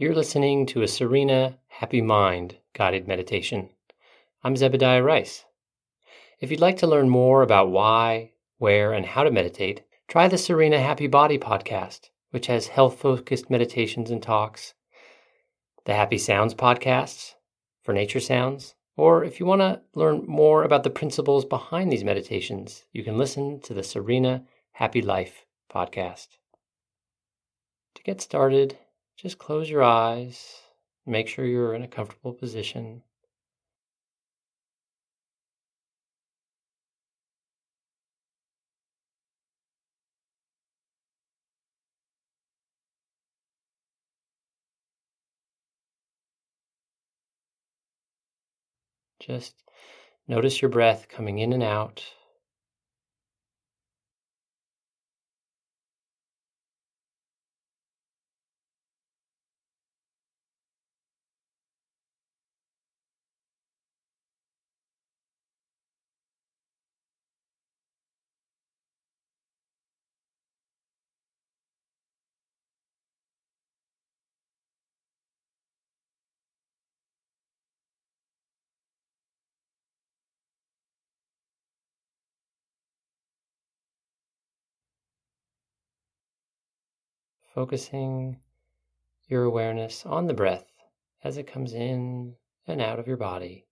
You're listening to a Serena Happy Mind guided meditation. I'm Zebediah Rice. If you'd like to learn more about why, where, and how to meditate, try the Serena Happy Body podcast, which has health focused meditations and talks, the Happy Sounds podcasts for nature sounds, or if you want to learn more about the principles behind these meditations, you can listen to the Serena Happy Life podcast. To get started, just close your eyes. Make sure you're in a comfortable position. Just notice your breath coming in and out. Focusing your awareness on the breath as it comes in and out of your body.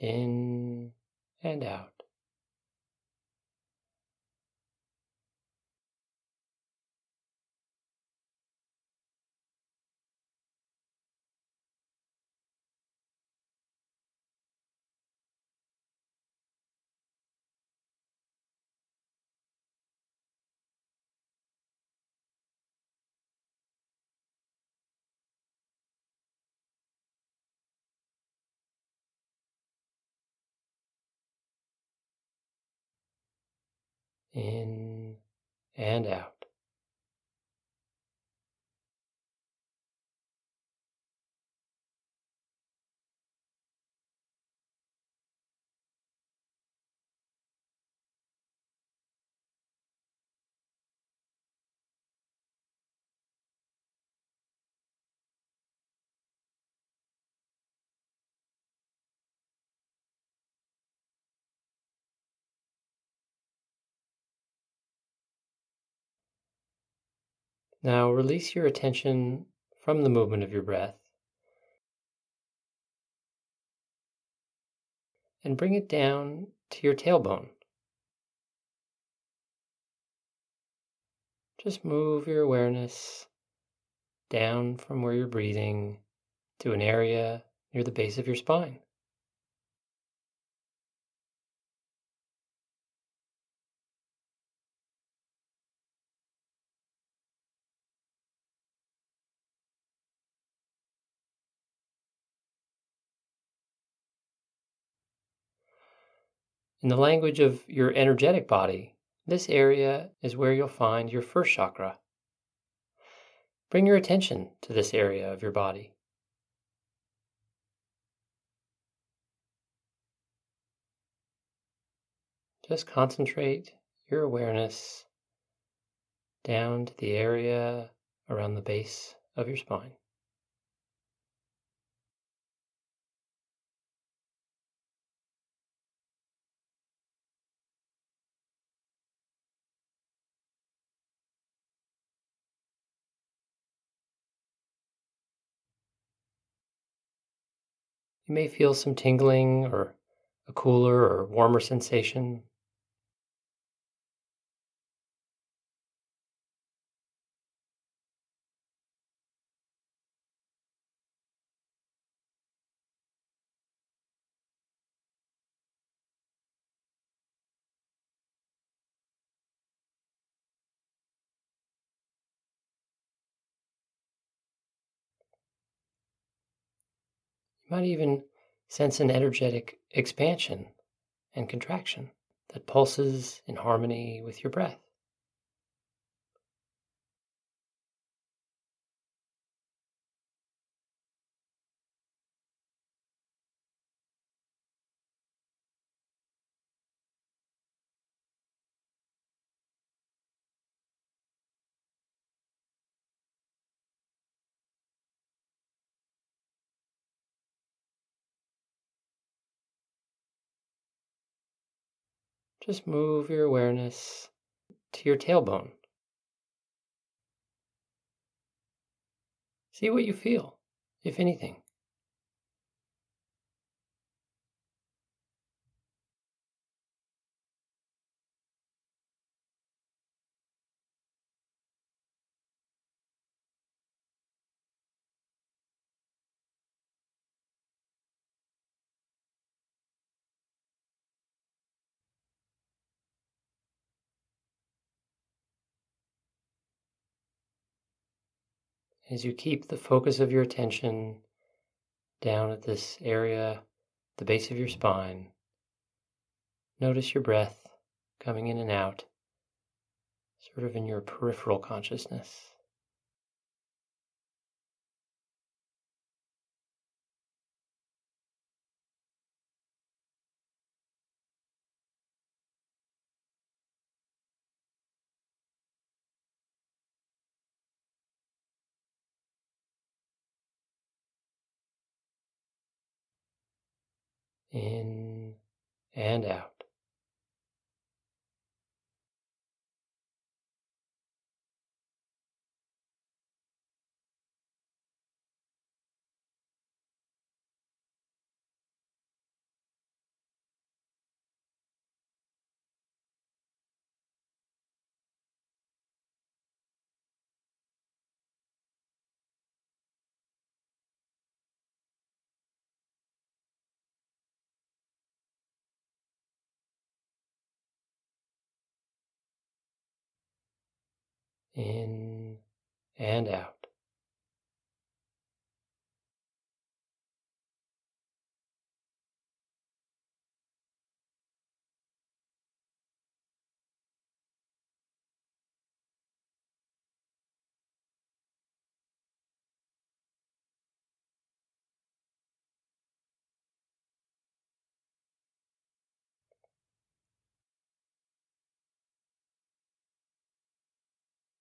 In and out. In and out. Now release your attention from the movement of your breath and bring it down to your tailbone. Just move your awareness down from where you're breathing to an area near the base of your spine. In the language of your energetic body, this area is where you'll find your first chakra. Bring your attention to this area of your body. Just concentrate your awareness down to the area around the base of your spine. You may feel some tingling or a cooler or warmer sensation. Might even sense an energetic expansion and contraction that pulses in harmony with your breath. Just move your awareness to your tailbone. See what you feel, if anything. As you keep the focus of your attention down at this area, the base of your spine, notice your breath coming in and out, sort of in your peripheral consciousness. In and out. In and out.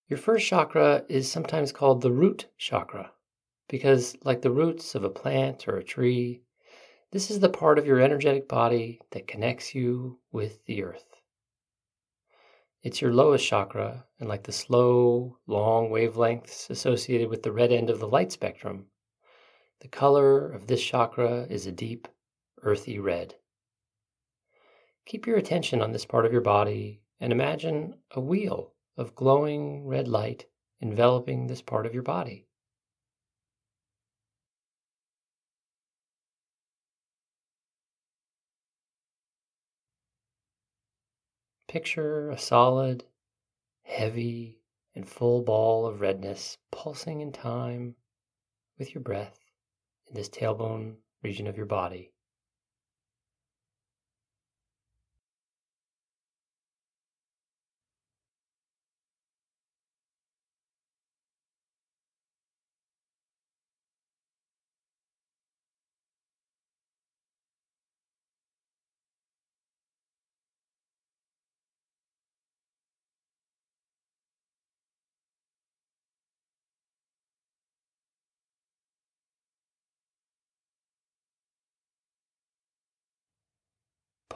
Your first chakra is sometimes called the root chakra because, like the roots of a plant or a tree, this is the part of your energetic body that connects you with the earth. It's your lowest chakra, and like the slow, long wavelengths associated with the red end of the light spectrum, the color of this chakra is a deep, earthy red. Keep your attention on this part of your body and imagine a wheel of glowing red light enveloping this part of your body. Picture a solid, heavy, and full ball of redness pulsing in time with your breath in this tailbone region of your body.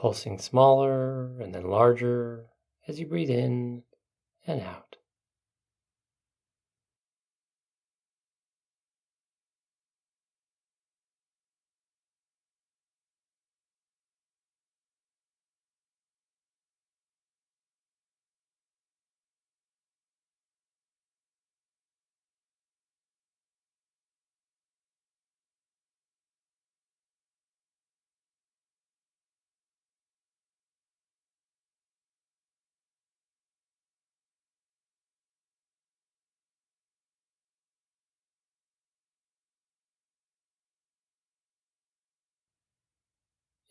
Pulsing smaller and then larger as you breathe in and out.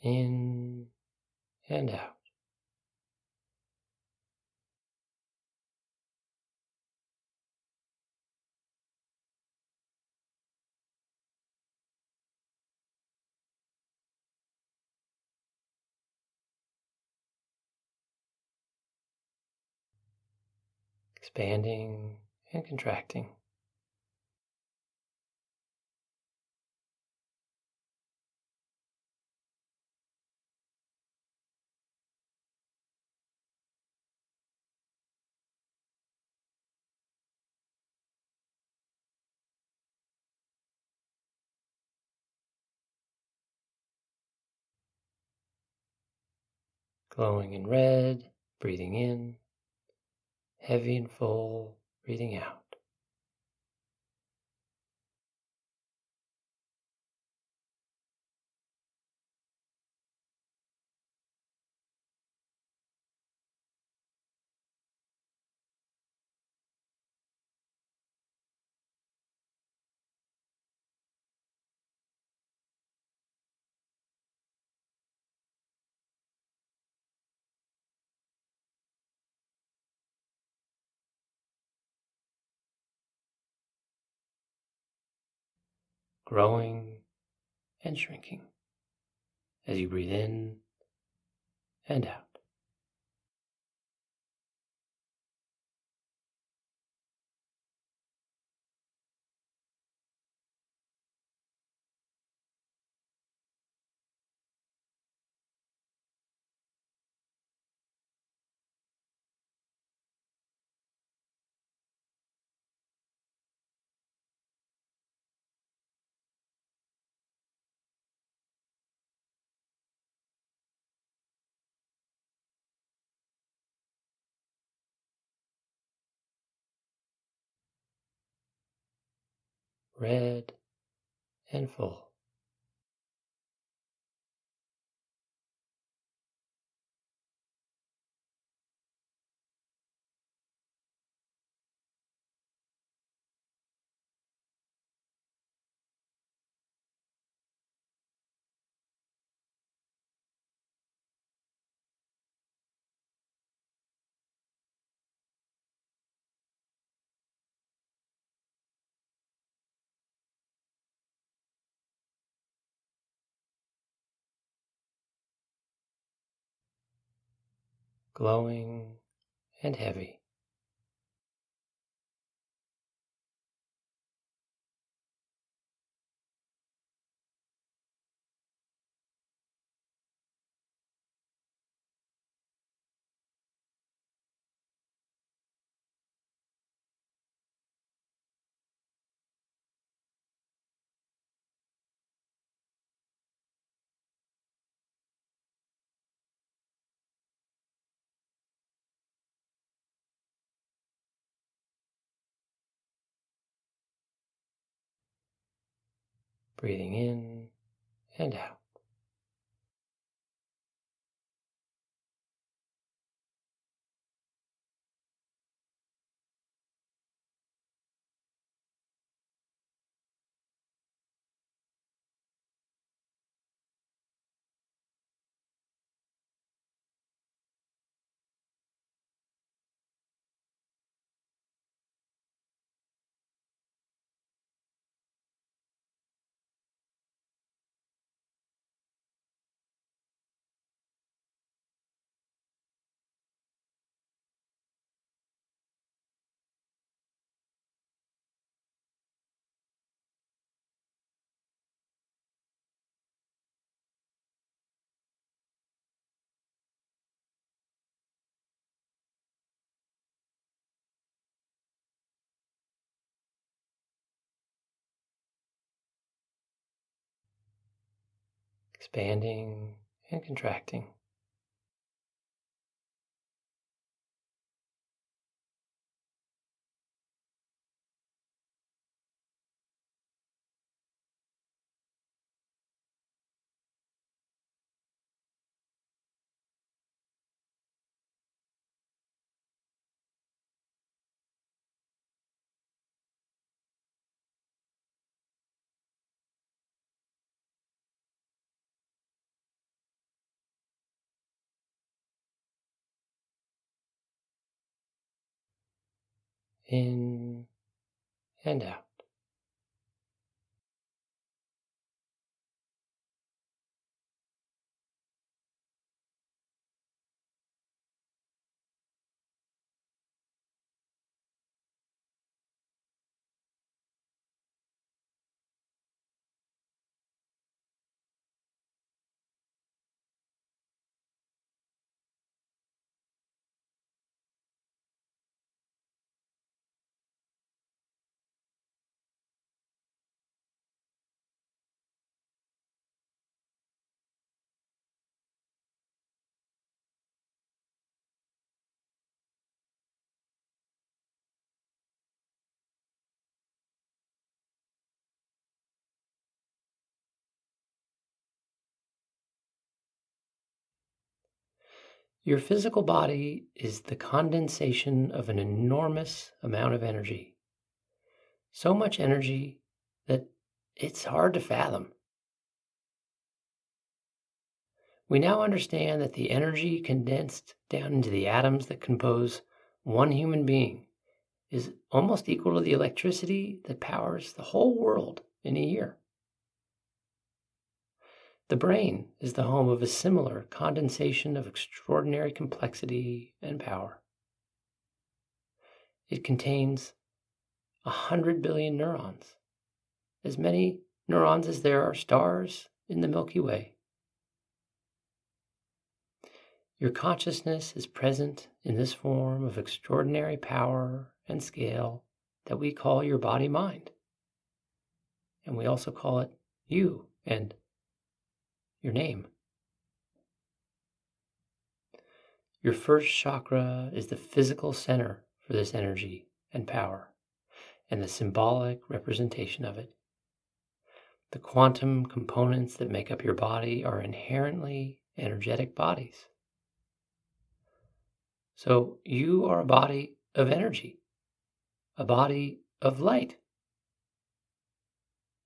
In and out. expanding and contracting. Glowing in red, breathing in heavy and full, breathing out. Growing and shrinking as you breathe in and out. Red and full. Glowing and heavy. Breathing in and out. Expanding and contracting. In and out. Your physical body is the condensation of an enormous amount of energy. So much energy that it's hard to fathom. We now understand that the energy condensed down into the atoms that compose one human being is almost equal to the electricity that powers the whole world in a year. The brain is the home of a similar condensation of extraordinary complexity and power. It contains a hundred billion neurons, as many neurons as there are stars in the Milky Way. Your consciousness is present in this form of extraordinary power and scale that we call your body mind. And we also call it you and your name. Your first chakra is the physical center for this energy and power, and the symbolic representation of it. The quantum components that make up your body are inherently energetic bodies. So you are a body of energy, a body of light.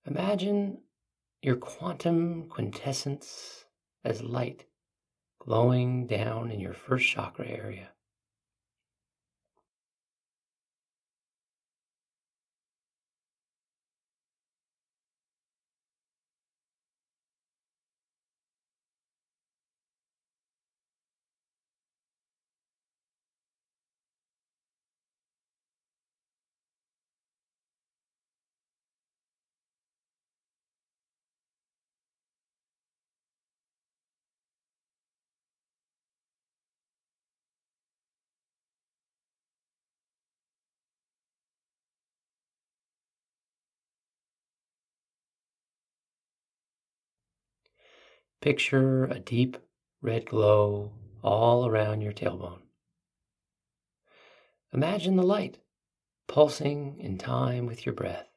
Imagine your quantum quintessence as light glowing down in your first chakra area. Picture a deep red glow all around your tailbone. Imagine the light pulsing in time with your breath.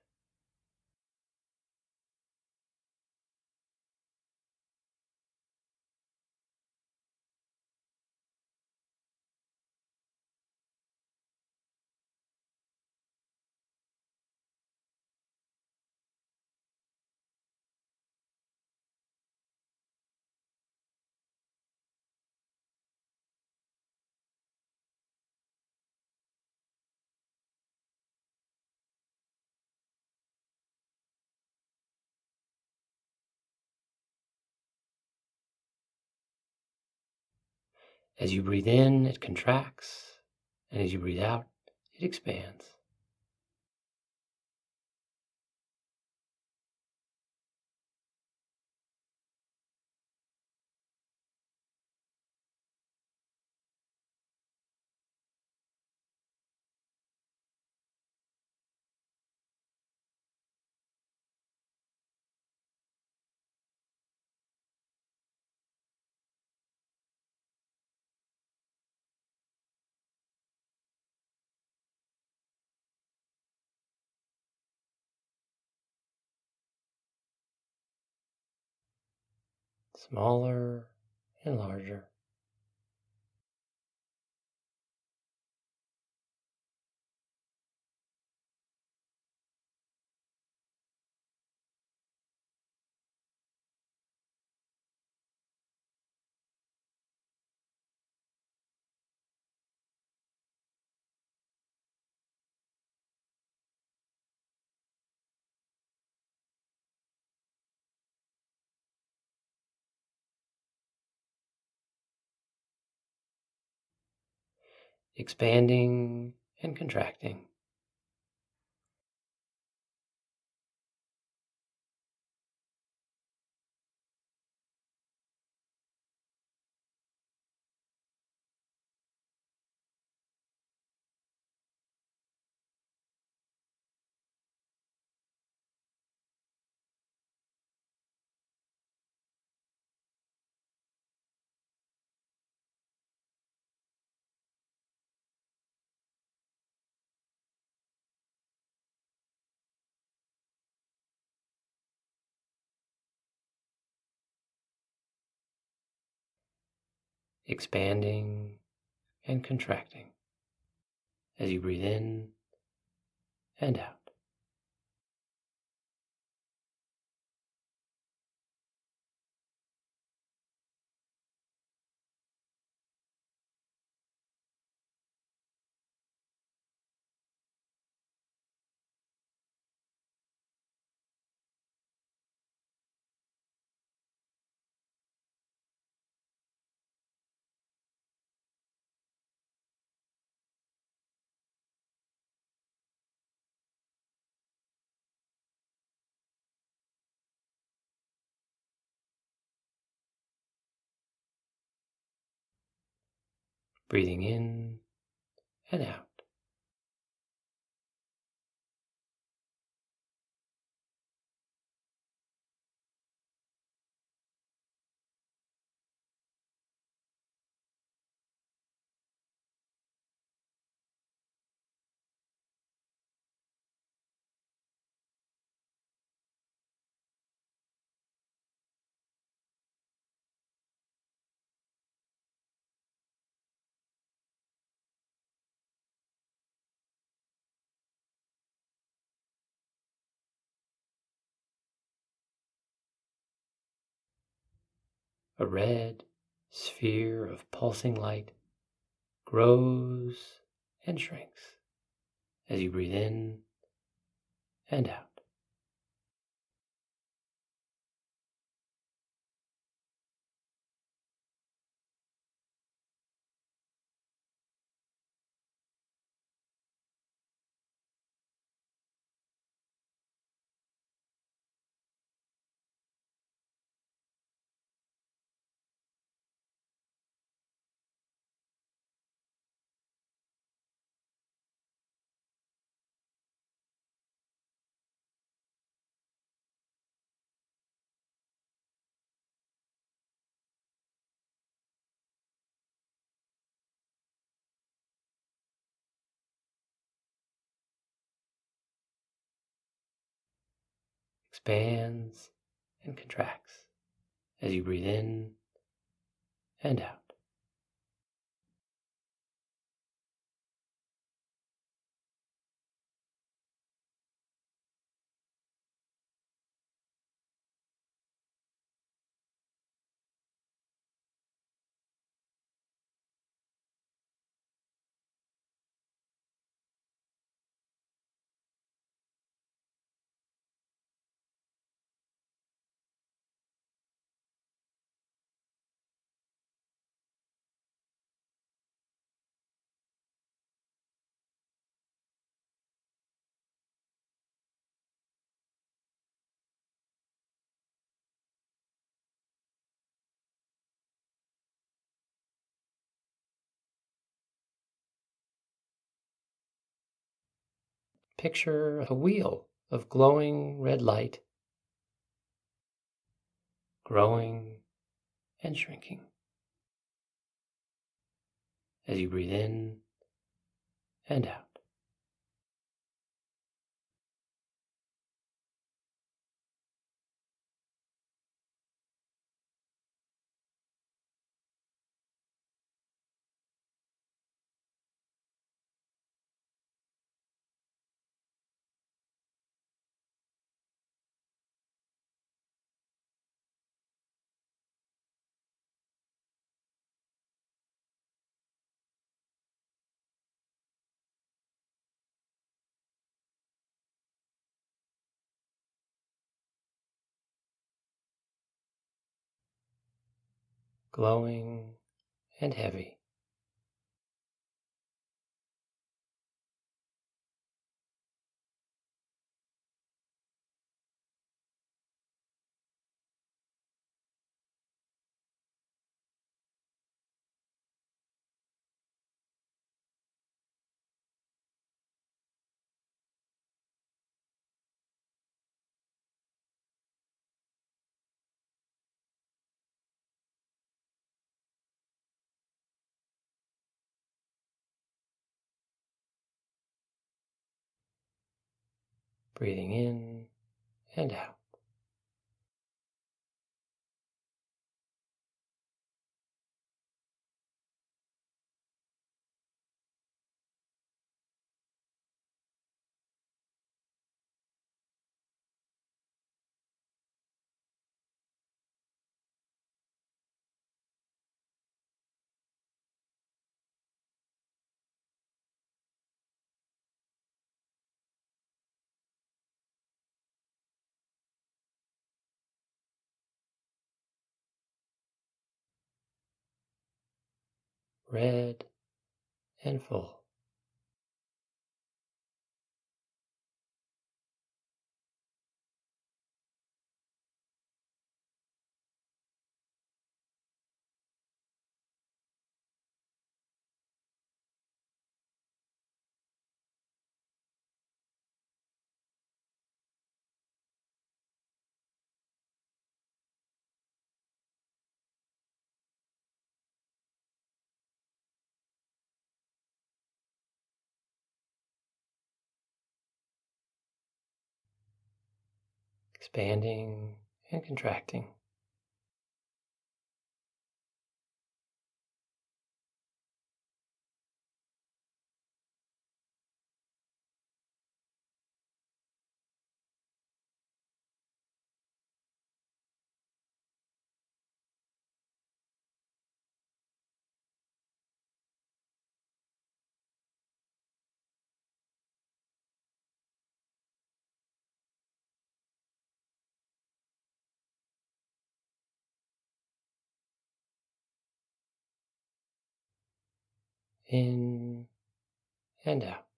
As you breathe in, it contracts, and as you breathe out, it expands. Smaller and larger. Expanding and contracting. Expanding and contracting as you breathe in and out. Breathing in and out. A red sphere of pulsing light grows and shrinks as you breathe in and out. Expands and contracts as you breathe in and out. Picture a wheel of glowing red light growing and shrinking as you breathe in and out. Glowing and heavy. Breathing in and out. Red and full. Expanding and contracting. In and out.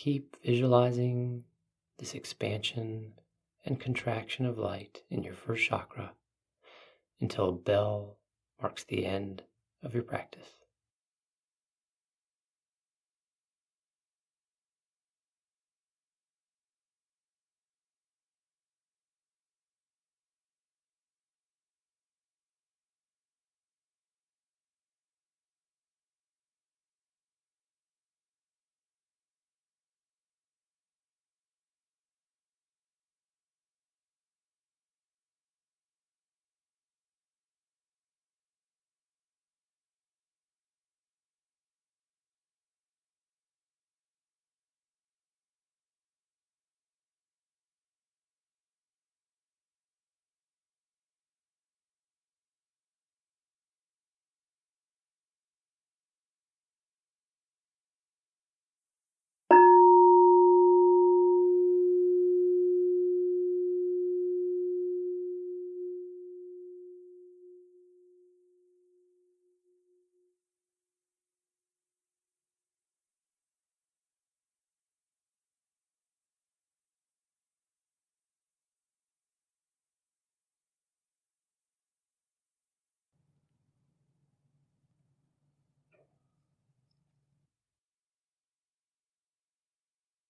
Keep visualizing this expansion and contraction of light in your first chakra until a bell marks the end of your practice.